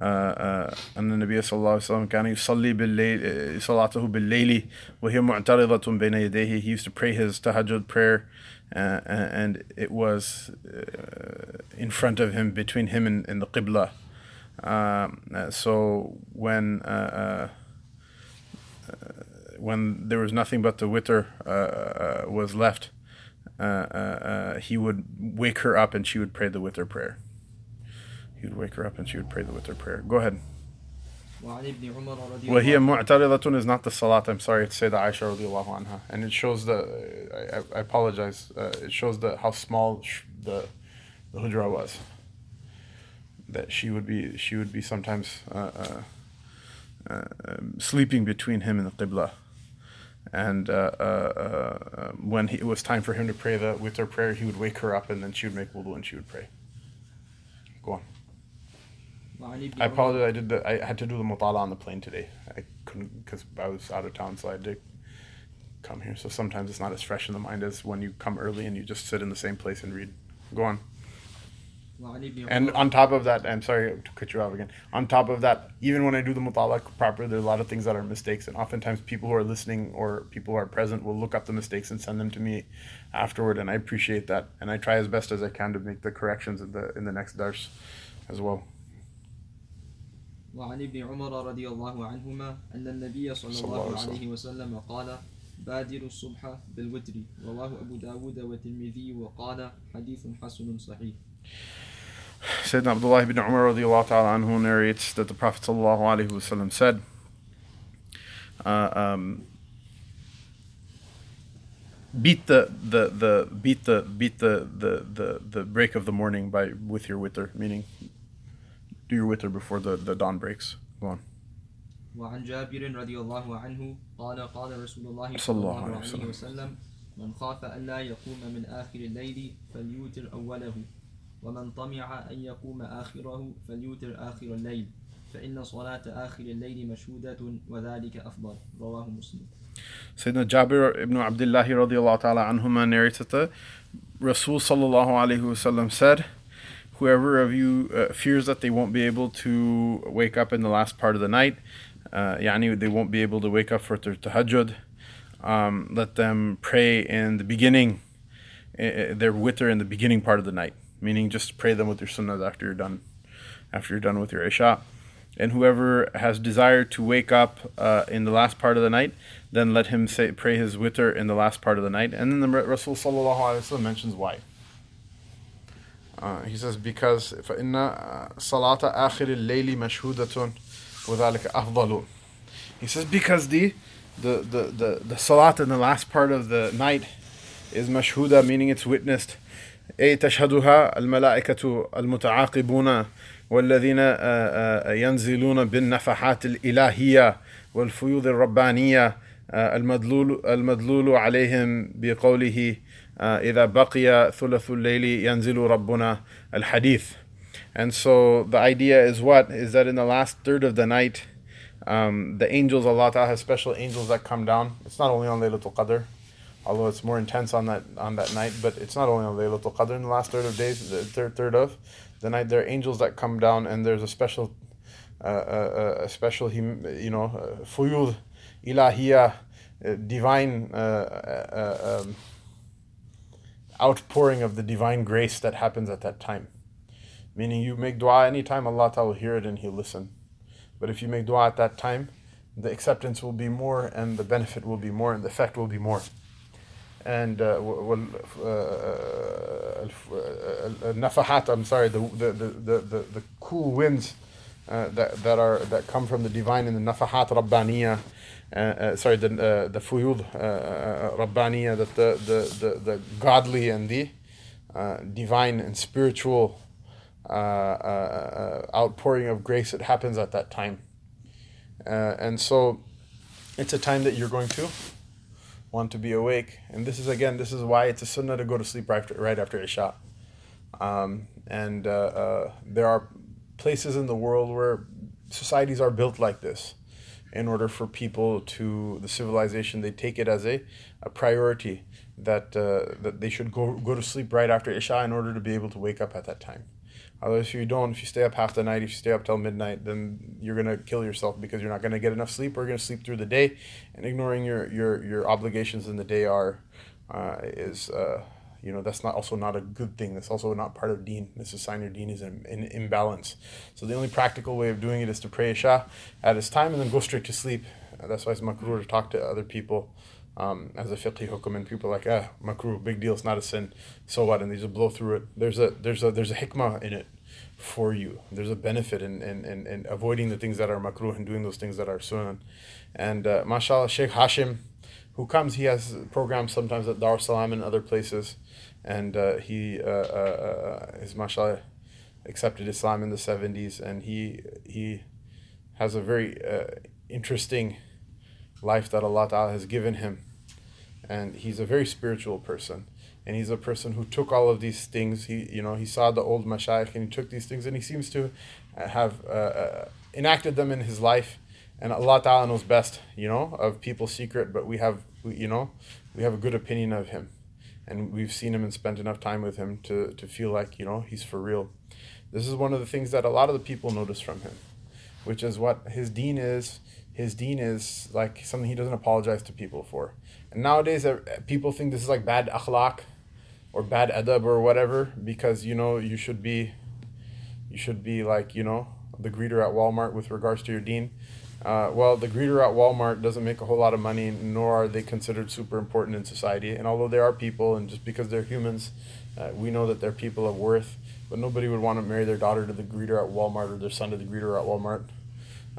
أن النبي صلى الله عليه وسلم كان يصلي he used to pray his tahajjud prayer uh, uh, and it was uh, in front of him between him and, and the qibla. Um, uh, so when uh, when there was nothing but the witr was left uh, uh, uh, he would wake her up and she would pray the witr prayer. He would wake her up and she would pray the witr prayer. Go ahead. Well, وهي معترضة is not the salat. I'm sorry, to say the Aisha radiallahu anha. And it shows the, I, I apologize, uh, it shows the how small the, the hujra was. That she would be, she would be sometimes uh, uh, uh um, sleeping between him and the qibla and uh, uh, uh, when he, it was time for him to pray the witr prayer, he would wake her up, and then she would make wudu and she would pray. Go on. I apologize. I did the. I had to do the mutala on the plane today. I couldn't because I was out of town, so I had to come here. So sometimes it's not as fresh in the mind as when you come early and you just sit in the same place and read. Go on. And on top of that, I'm sorry to cut you off again. On top of that, even when I do the mutala proper, there are a lot of things that are mistakes, and oftentimes people who are listening or people who are present will look up the mistakes and send them to me afterward, and I appreciate that, and I try as best as I can to make the corrections in the in the next dars, as well. وعن ابن عمر رضي الله عنهما أن النبي صلى الله عليه وسلم قال بادر الصبح بالوتر وَاللَّهُ أبو داود والترمذي وقال حديث حسن صحيح Sayyidina Abdullah ibn Umar radiallahu ta'ala anhu narrates that the Prophet sallallahu alaihi wasallam said, uh, um, beat the, the, the beat the beat the, the, the, the break of the morning by with your witr, meaning do your witr before the, the dawn breaks. Go on. وعن جابر رضي الله عنه قال قال رسول الله صلى الله عليه وسلم من خاف ألا يقوم من آخر الليل فليوتر أوله ومن طمع أن يقوم آخره فليوتر آخر الليل فإن صلاة آخر الليل مشهودة وذلك أفضل رواه مسلم Sayyidina Jabir ibn Abdullah radiallahu ta'ala anhuma narrates that Rasul sallallahu alayhi wasallam said, Whoever of you uh, fears that they won't be able to wake up in the last part of the night, uh, yani they won't be able to wake up for their tahajjud, um, let them pray in the beginning, uh, their witr in the beginning part of the night, meaning just pray them with your sunnahs after you're done, after you're done with your isha. And whoever has desire to wake up uh, in the last part of the night, then let him say pray his witr in the last part of the night. And then the Rasul sallallahu alaihi wasallam mentions why. Uh, he says because فإن صلاة آخر الليل مشهودة وذلك أفضل. He says because the the the the, the salat in the last part of the night is mashhuda, meaning it's witnessed. أي تشهدها الملائكة المتعاقبون والذين آه، آه، ينزلون بالنفحات الإلهية والفيوض الربانية آه، المدلول المدلول عليهم بقوله آه، إذا بقي ثلث الليل ينزل ربنا الحديث. And so the idea is what? Is that in the last third of the night, um, the angels, Allah Ta'ala has special angels that come down. It's not only on Laylatul Qadr, although it's more intense on that on that night, but it's not only on Laylatul Qadr in the last third of days, the third third of the night. There are angels that come down, and there's a special, uh, uh, uh, a special, you know, uh, fuyud, ilahiyah, uh, divine um, outpouring of the divine grace that happens at that time. Meaning, you make dua anytime, Allah Ta'ala will hear it and He'll listen. But if you make dua at that time, the acceptance will be more, and the benefit will be more, and the effect will be more. And uh, wal- uh, uh, nafahat, I'm sorry, the, the, the, the, the, cool winds uh, that, that are that come from the divine in the nafahat rabbaniya, uh, uh, sorry, the uh, the fuyud uh, uh, rabbaniya, that the, the, the, the godly and the uh, divine and spiritual uh, uh, uh, outpouring of grace that happens at that time. Uh, and so it's a time that you're going to want to be awake. And this is, again, this is why it's a sunnah to go to sleep right after, right after Isha. Um, and uh, uh, there are places in the world where societies are built like this in order for people to the civilization they take it as a, a priority that uh, that they should go go to sleep right after Isha in order to be able to wake up at that time. Otherwise, if you don't, if you stay up half the night, if you stay up till midnight, then you're gonna kill yourself because you're not gonna get enough sleep, or you're gonna sleep through the day, and ignoring your your your obligations in the day are uh, is uh, you know that's not also not a good thing. That's also not part of Deen. This is sign your Deen is in, in imbalance. So the only practical way of doing it is to pray Isha at its time and then go straight to sleep. Uh, that's why it's makruh to talk to other people. Um, as a fiqh hukum and people are like ah makruh big deal it's not a sin so what and they just blow through it there's a there's a there's a hikmah in it for you. There's a benefit in, in, in, in avoiding the things that are makruh and doing those things that are sunan. And uh, mashallah, Sheikh Hashim, who comes, he has programs sometimes at Dar es Salaam and other places. And uh, he uh, uh, uh, is, mashallah, accepted Islam in the 70s. And he, he has a very uh, interesting life that Allah Ta'ala has given him. And he's a very spiritual person and he's a person who took all of these things. He, you know, he saw the old mashayikh and he took these things, and he seems to have uh, uh, enacted them in his life. And Allah Taala knows best, you know, of people's secret, but we have, you know, we have a good opinion of him. and we've seen him and spent enough time with him to, to feel like you know he's for real this is one of the things that a lot of the people notice from him which is what his deen is his deen is like something he doesn't apologize to people for and nowadays uh, people think this is like bad akhlaq or bad adab or whatever because you know you should be you should be like you know the greeter at walmart with regards to your deen uh, well, the greeter at Walmart doesn't make a whole lot of money, nor are they considered super important in society. And although they are people, and just because they're humans, uh, we know that they're people of worth. But nobody would want to marry their daughter to the greeter at Walmart or their son to the greeter at Walmart.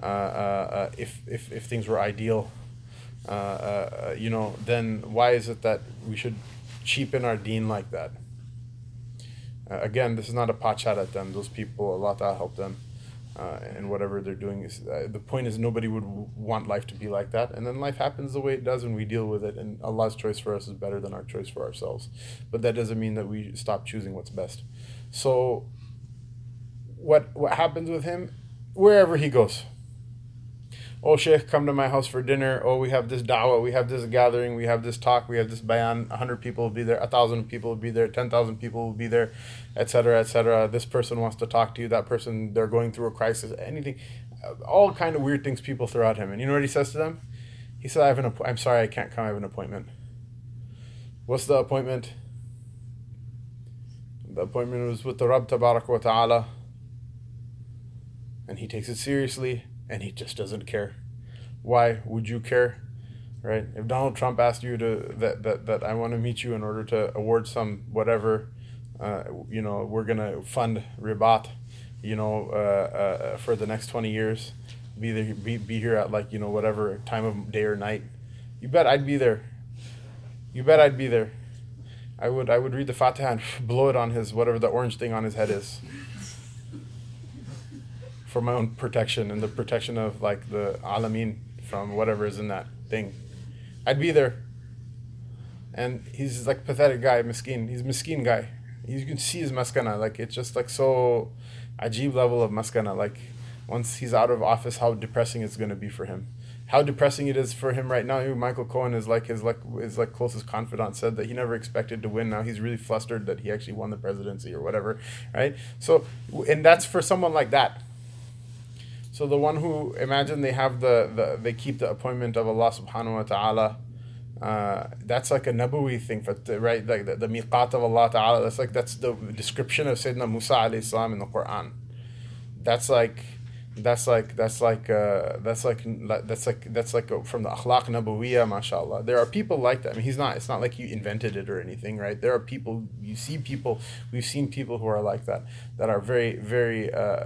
Uh, uh, uh if, if, if things were ideal, you know, then why is it that we should cheapen our deen like that? again, this is not a pachat at them. Those people, Allah Ta'ala help them uh, and whatever they're doing is uh, the point is nobody would w- want life to be like that and then life happens the way it does and we deal with it and allah's choice for us is better than our choice for ourselves but that doesn't mean that we stop choosing what's best so what what happens with him wherever he goes oh sheikh come to my house for dinner. Oh we have this da'wah we have this gathering we have this talk we have this bayan. 100 people will be there 1000 people will be there 10000 people will be there etc etc this person wants to talk to you that person they're going through a crisis anything all kind of weird things people throw at him. And you know what he says to them? He said i have an app- i'm sorry i can't come i have an appointment. What's the appointment? The appointment was with the Rabb Tabarak wa Ta'ala. And he takes it seriously and he just doesn't care. Why would you care? Right? If Donald Trump asked you to that that, that I want to meet you in order to award some whatever, uh, you know, we're gonna fund Ribat, you know, uh, uh, for the next twenty years, be there, be be here at like you know whatever time of day or night, you bet I'd be there. You bet I'd be there. I would I would read the Fatiha and *laughs* blow it on his whatever the orange thing on his head is for my own protection and the protection of like the alamin from whatever is in that thing. I'd be there. And he's like pathetic guy, miskin. He's miskin guy. You can see his maskana. Like it's just like so ajib level of maskana. Like once he's out of office, how depressing it's gonna be for him. How depressing it is for him right now. Michael Cohen is like his like his like closest confidant said that he never expected to win. Now he's really flustered that he actually won the presidency or whatever, right? So, and that's for someone like that so the one who imagine they have the, the they keep the appointment of Allah subhanahu wa ta'ala. Uh, that's like a Nabawi thing, for right? Like the, the miqat of Allah Ta'ala. That's like that's the description of Sayyidina Musa alayhi salam in the Quran. That's like that's like that's like uh, that's like that's like that's like from the akhlaq nabawiyya mashallah. There are people like that. I mean he's not it's not like you invented it or anything right? There are people you see people we've seen people who are like that that are very very uh,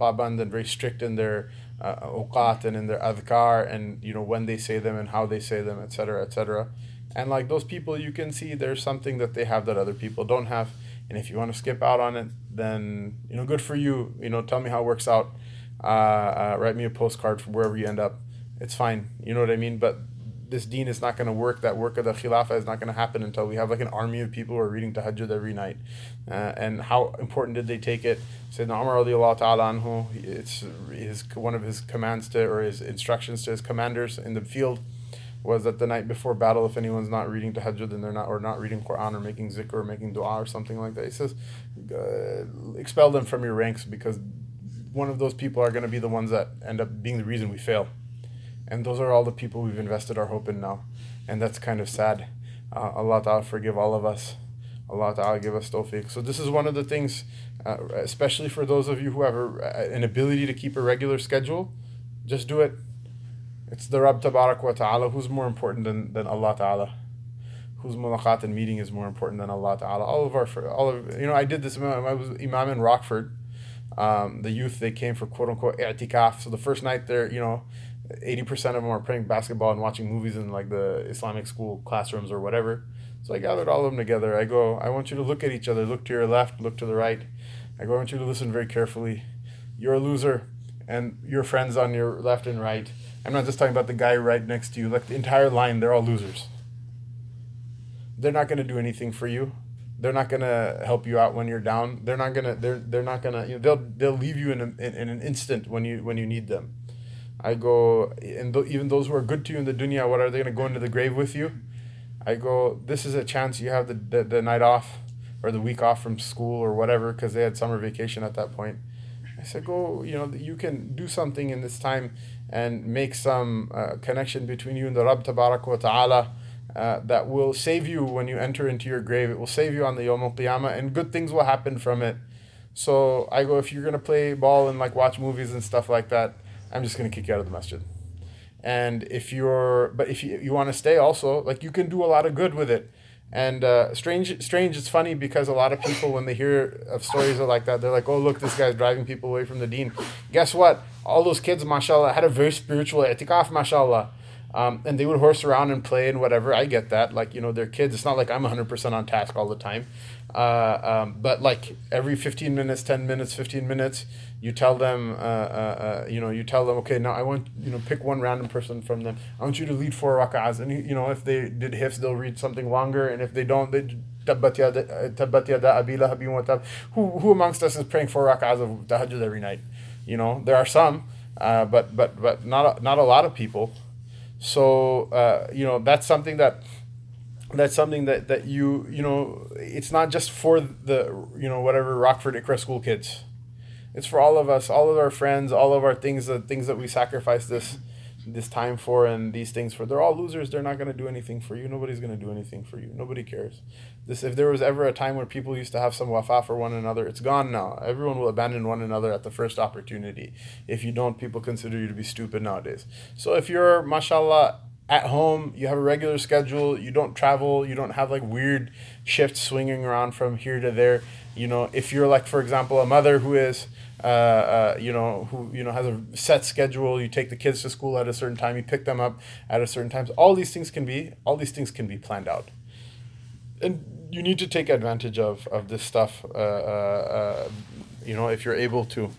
uh and very strict in their uh, and in their adhkar and you know when they say them and how they say them etc etc and like those people you can see there's something that they have that other people don't have. And if you want to skip out on it then you know good for you. You know tell me how it works out uh, uh, write me a postcard from wherever you end up. It's fine. You know what I mean? But this deen is not going to work. That work of the khilafah is not going to happen until we have like an army of people who are reading tahajjud every night. Uh, and how important did they take it? Sayyidina Umar radiallahu ta'ala anhu, it's his, one of his commands to, or his instructions to his commanders in the field was that the night before battle, if anyone's not reading tahajjud and they're not, or not reading Quran or making zikr or making dua or something like that, he says, uh, expel them from your ranks because one of those people are going to be the ones that end up being the reason we fail. And those are all the people we've invested our hope in now. And that's kind of sad. Uh, Allah Ta'ala forgive all of us. Allah Ta'ala give us tawfiq. So this is one of the things, uh, especially for those of you who have a, an ability to keep a regular schedule, just do it. It's the Rabb Tabarak wa Ta'ala who's more important than, than Allah Ta'ala. Whose mulaqat and meeting is more important than Allah Ta'ala. All of our, all of, you know, I did this, I was Imam in Rockford um, the youth they came for quote unquote i'tikaf. So the first night they're you know, eighty percent of them are playing basketball and watching movies in like the Islamic school classrooms or whatever. So I gathered all of them together. I go, I want you to look at each other. Look to your left. Look to the right. I go, I want you to listen very carefully. You're a loser, and your friends on your left and right. I'm not just talking about the guy right next to you. Like the entire line, they're all losers. They're not going to do anything for you they're not gonna help you out when you're down. They're not gonna. They're they're not gonna. You know, they'll they'll leave you in, a, in, in an instant when you when you need them. I go, and th- even those who are good to you in the dunya, what are they gonna go into the grave with you? I go, this is a chance you have the, the, the night off or the week off from school or whatever because they had summer vacation at that point. I said, go, you know, you can do something in this time and make some uh, connection between you and the Rabb Tabarak wa Ta'ala uh, that will save you when you enter into your grave. It will save you on the Yom Al Qiyamah and good things will happen from it. So I go, if you're going to play ball and like watch movies and stuff like that, I'm just going to kick you out of the masjid. And if you're, but if you, you want to stay also, like you can do a lot of good with it. And uh, strange, strange. It's funny because a lot of people, when they hear of stories like that, they're like, "Oh, look, this guy's driving people away from the Deen." Guess what? All those kids, mashallah, had a very spiritual etikaf, mashallah. Um, and they would horse around and play and whatever. I get that. Like, you know, they're kids. It's not like I'm 100% on task all the time. Uh, um, but like every 15 minutes, 10 minutes, 15 minutes, you tell them, uh, uh, uh, you know, you tell them, okay, now I want, you know, pick one random person from them. I want you to lead four rak'ahs. And, you know, if they did hifz, they'll read something longer. And if they don't, they lahabin Who, who amongst us is praying four rak'ahs of tahajjud every night? You know, there are some, uh, but, but, but not, a, not a lot of people. So, uh, you know, that's something that that's something that, that you you know it's not just for the you know whatever Rockford Iqra school kids. It's for all of us all of our friends all of our things the things that we sacrifice this this time for and these things for. They're all losers. They're not going to do anything for you. Nobody's going to do anything for you. Nobody cares. This if there was ever a time where people used to have some wafa for one another it's gone now. Everyone will abandon one another at the first opportunity. If you don't people consider you to be stupid nowadays. So if you're mashallah at home, you have a regular schedule, you don't travel, you don't have like weird shifts swinging around from here to there. You know, if you're like, for example, a mother who is, uh, uh, you know, who, you know, has a set schedule, you take the kids to school at a certain time, you pick them up at a certain time. All these things can be, all these things can be planned out. And you need to take advantage of, of this stuff, uh, uh, uh you know, if you're able to.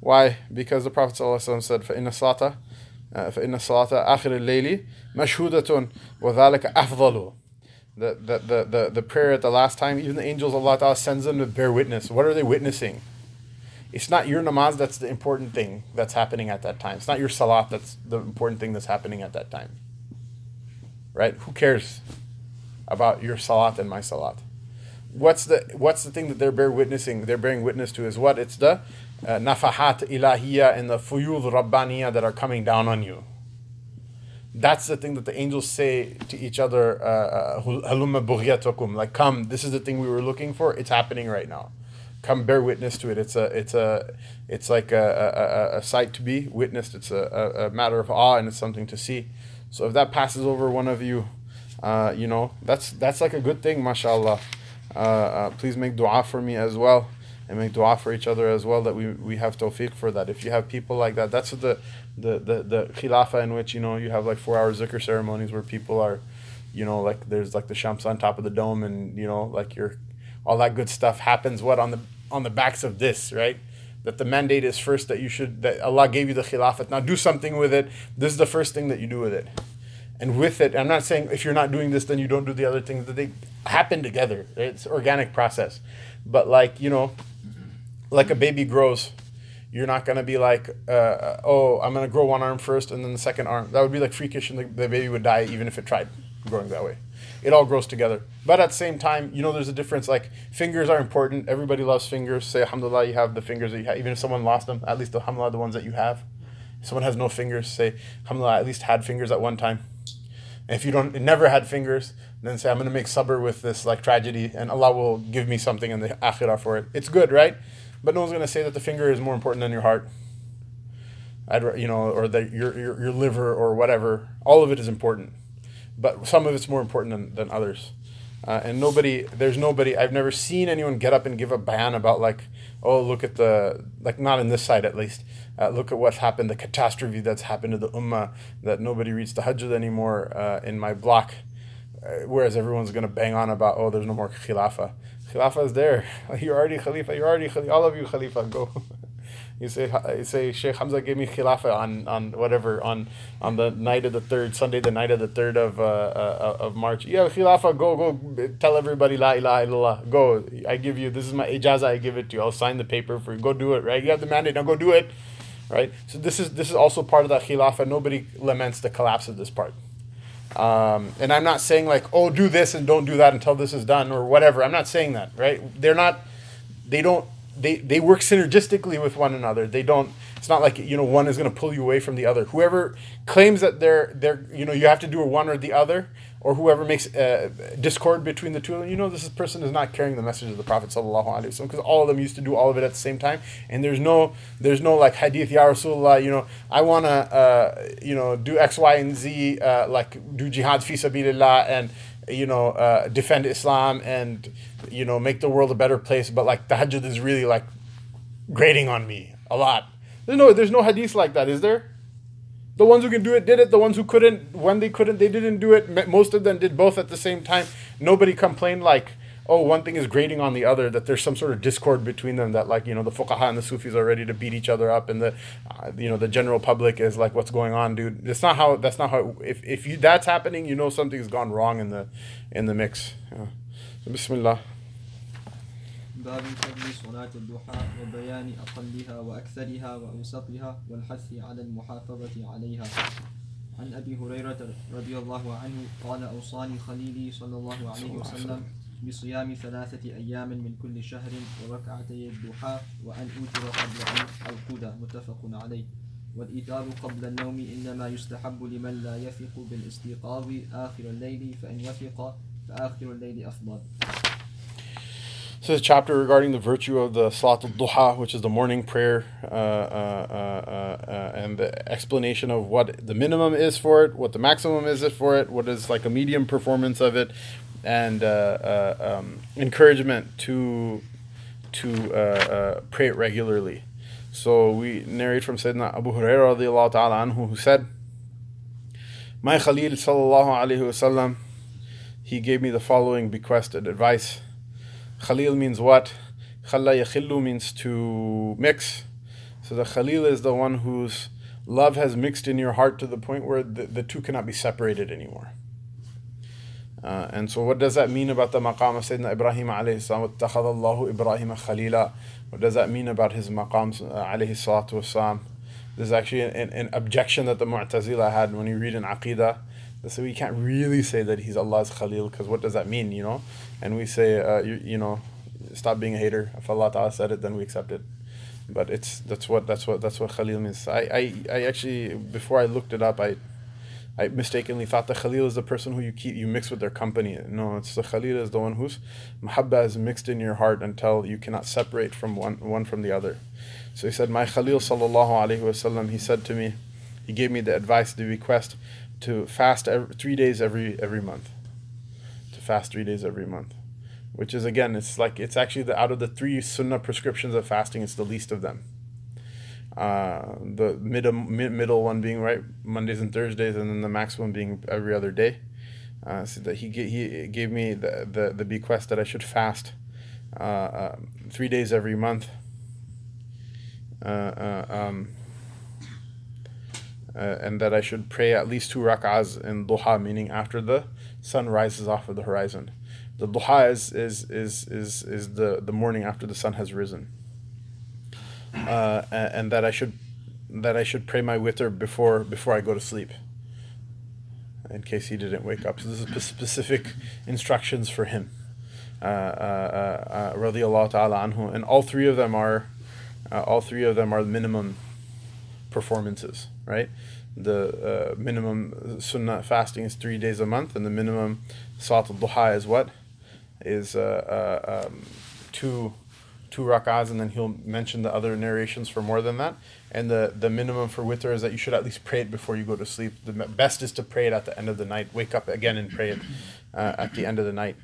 Why? Because the Prophet ﷺ said, فَإِنَّ الصَّلَاةَ فإن الصلاة آخر الليل مشهودة وذلك أفضل the, the, the, the, the prayer at the last time, even the angels, Allah Ta'ala sends them to bear witness. What are they witnessing? It's not your namaz that's the important thing that's happening at that time. It's not your salat that's the important thing that's happening at that time. Right? Who cares about your salat and my salat? What's the what's the thing that they're bear witnessing? They're bearing witness to is what? It's the uh, nafahat ilahiyya and the fuyud rabbaniya that are coming down on you. That's the thing that the angels say to each other, uh, uh, like come, this is the thing we were looking for, it's happening right now. Come bear witness to it. It's a, it's a, it's like a, a, a sight to be witnessed. It's a, a, matter of awe and it's something to see. So if that passes over one of you, uh, you know, that's that's like a good thing, mashallah. Uh, uh, please make dua for me as well and make dua for each other as well that we, we have tawfiq for that. If you have people like that, that's the the the, the khilafa in which you know you have like four hour zikr ceremonies where people are, you know, like there's like the shams on top of the dome and you know like your all that good stuff happens. What on the on the backs of this right? That the mandate is first that you should that Allah gave you the khilafat. Now do something with it. This is the first thing that you do with it. And with it, I'm not saying if you're not doing this, then you don't do the other things. That they happen together. It's organic process. But like you know, like a baby grows, you're not to be like, uh, oh, I'm to grow one arm first and then the second arm. That would be like freakish and the, the baby would die even if it tried growing that way. It all grows together. But at the same time, you know, there's a difference. Like, fingers are important. Everybody loves fingers. Say, alhamdulillah, you have the fingers that you have. Even if someone lost them, at least, alhamdulillah, the ones that you have. If someone has no fingers, say, alhamdulillah, at least had fingers at one time. And if you don't, never had fingers, then say, I'm going to make sabr with this, like, tragedy, and Allah will give me something in the akhirah for it. It's good, right? But no one's going to say that the finger is more important than your heart. I'd, you know, or that your, your, your liver or whatever. All of it is important. But some of it's more important than, than others. Uh, and nobody, there's nobody, I've never seen anyone get up and give a bayan about like, oh, look at the, like not in this side at least, uh, look at what's happened, the catastrophe that's happened to the ummah, that nobody reads the hajj anymore uh, in my block. Uh, whereas everyone's going to bang on about, oh, there's no more khilafah. Khalifa is there. *laughs* You're already Khalifa. You're already Khalifa. All of you Khalifa. Go. *laughs* you say you say Sheikh Hamza gave me Khilafa on, on whatever on on the night of the third Sunday, the night of the third of uh, uh, of March. Yeah, Khilafa. Go go. Tell everybody La ilaha illallah. Go. I give you. This is my ijaza. I give it to you. I'll sign the paper for you. Go do it. Right. You have the mandate. Now go do it. Right. So this is this is also part of that Khilafa. Nobody laments the collapse of this part. Um, and I'm not saying like, oh, do this and don't do that until this is done or whatever. I'm not saying that, right? They're not, they don't, they, they work synergistically with one another. They don't, it's not like, you know, one is going to pull you away from the other. Whoever claims that they're, they're, you know, you have to do one or the other, or whoever makes uh, discord between the two, you know, this person is not carrying the message of the Prophet sallallahu alaihi wasallam because all of them used to do all of it at the same time, and there's no, there's no like hadith ya Rasulullah, you know, I wanna, uh, you know, do X, Y, and Z, uh, like do jihad fi sabilillah and you know, uh, defend Islam and you know make the world a better place, but like tahajjud is really like grating on me a lot. There's no, there's no hadith like that, is there? The ones who can do it did it. The ones who couldn't, when they couldn't, they didn't do it. Most of them did both at the same time. Nobody complained like, oh, one thing is grating on the other. That there's some sort of discord between them. That like you know the fuqaha and the Sufis are ready to beat each other up, and the uh, you know the general public is like, what's going on, dude? That's not how. That's not how. If if you that's happening, you know something's gone wrong in the in the mix. Yeah. Bismillah. باب فضل صلاة الضحى وبيان أقلها وأكثرها وأوسطها والحث على المحافظة عليها عن أبي هريرة رضي الله عنه قال أوصاني خليلي صلى الله عليه وسلم بصيام ثلاثة أيام من كل شهر وركعتي الضحى وأن أوتر قبل أن أرقد متفق عليه والإيتار قبل النوم إنما يستحب لمن لا يثق بالاستيقاظ آخر الليل فإن وثق فآخر الليل أفضل This is a chapter regarding the virtue of the Salat al-Duha, which is the morning prayer, uh, uh, uh, uh, and the explanation of what the minimum is for it, what the maximum is for it, what is like a medium performance of it, and uh, uh, um, encouragement to to pray it regularly. So we narrate from Sayyidina Abu Hurairah radiallahu ta'ala anhu, who said, My Khalil sallallahu alayhi wasallam, he gave me the following bequested advice. Khalil means what? Khalla yakhillu means to mix. So the Khalil is the one whose love has mixed in your heart to the point where the, the two cannot be separated anymore. Uh, and so, what does that mean about the maqam of Sayyidina Ibrahim alayhi salam? Allahu Ibrahim khalila. What does that mean about his maqam uh, alayhi salatu wasalam? There's actually an, an, objection that the Mu'tazila had when you read in Aqidah. They say we can't really say that he's Allah's Khalil because what does that mean, you know? And we say, uh, you, you know, stop being a hater. If Allah Ta'ala said it, then we accept it. But it's that's what that's what that's what Khalil means. I, I, I actually before I looked it up, I I mistakenly thought the Khalil is the person who you keep you mix with their company. No, it's the Khalil is the one whose mahabba is mixed in your heart until you cannot separate from one one from the other. So he said, My Khalil sallallahu alaihi wasallam, he said to me, he gave me the advice, the request to fast every, three days every every month. To fast three days every month. Which is again, it's like it's actually the out of the three sunnah prescriptions of fasting, it's the least of them. Uh, the mid, mid middle one being right Mondays and Thursdays, and then the maximum being every other day. Uh, so that he he gave me the, the, the bequest that I should fast uh, uh three days every month. Uh, uh, um, and that I should pray at least two rak'ahs in duha, meaning after the sun rises off of the horizon. The duha is is is is, is the, the morning after the sun has risen uh, and that I should that I should pray my witr before before I go to sleep. In case he didn't wake up, so this is specific instructions for him. Uh, uh, uh, uh ta'ala anhu, and all three of them are, uh, all three of them are minimum performances, right? The uh, minimum sunnah fasting is three days a month, and the minimum salat al-duha is what? Is um, two two rak'ahs, and then he'll mention the other narrations for more than that. And the, the minimum for witr is that you should at least pray it before you go to sleep. The best is to pray it at the end of the night. Wake up again and pray it uh, at the end of the night.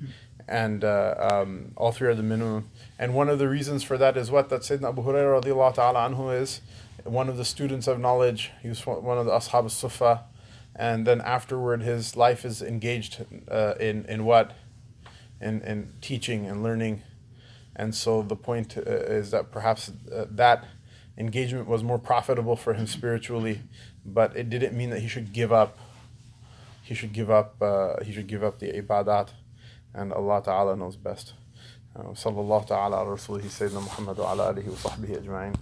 And uh, um, all three are the minimum. And one of the reasons for that is what? That Sayyidina Abu Hurairah radiallahu ta'ala anhu is one of the students of knowledge. He was one of the Ashab sufa And then afterward, his life is engaged uh, in, in what? In, in teaching and learning and so the point uh, is that perhaps uh, that engagement was more profitable for him spiritually, but it didn't mean that he should give up. He should give up. Uh, he should give up the ibadat, and Allah Taala knows best. Uh, sallallahu taala ala sayyidina Muhammad wa ala alihi wa sahbihi ajma'in.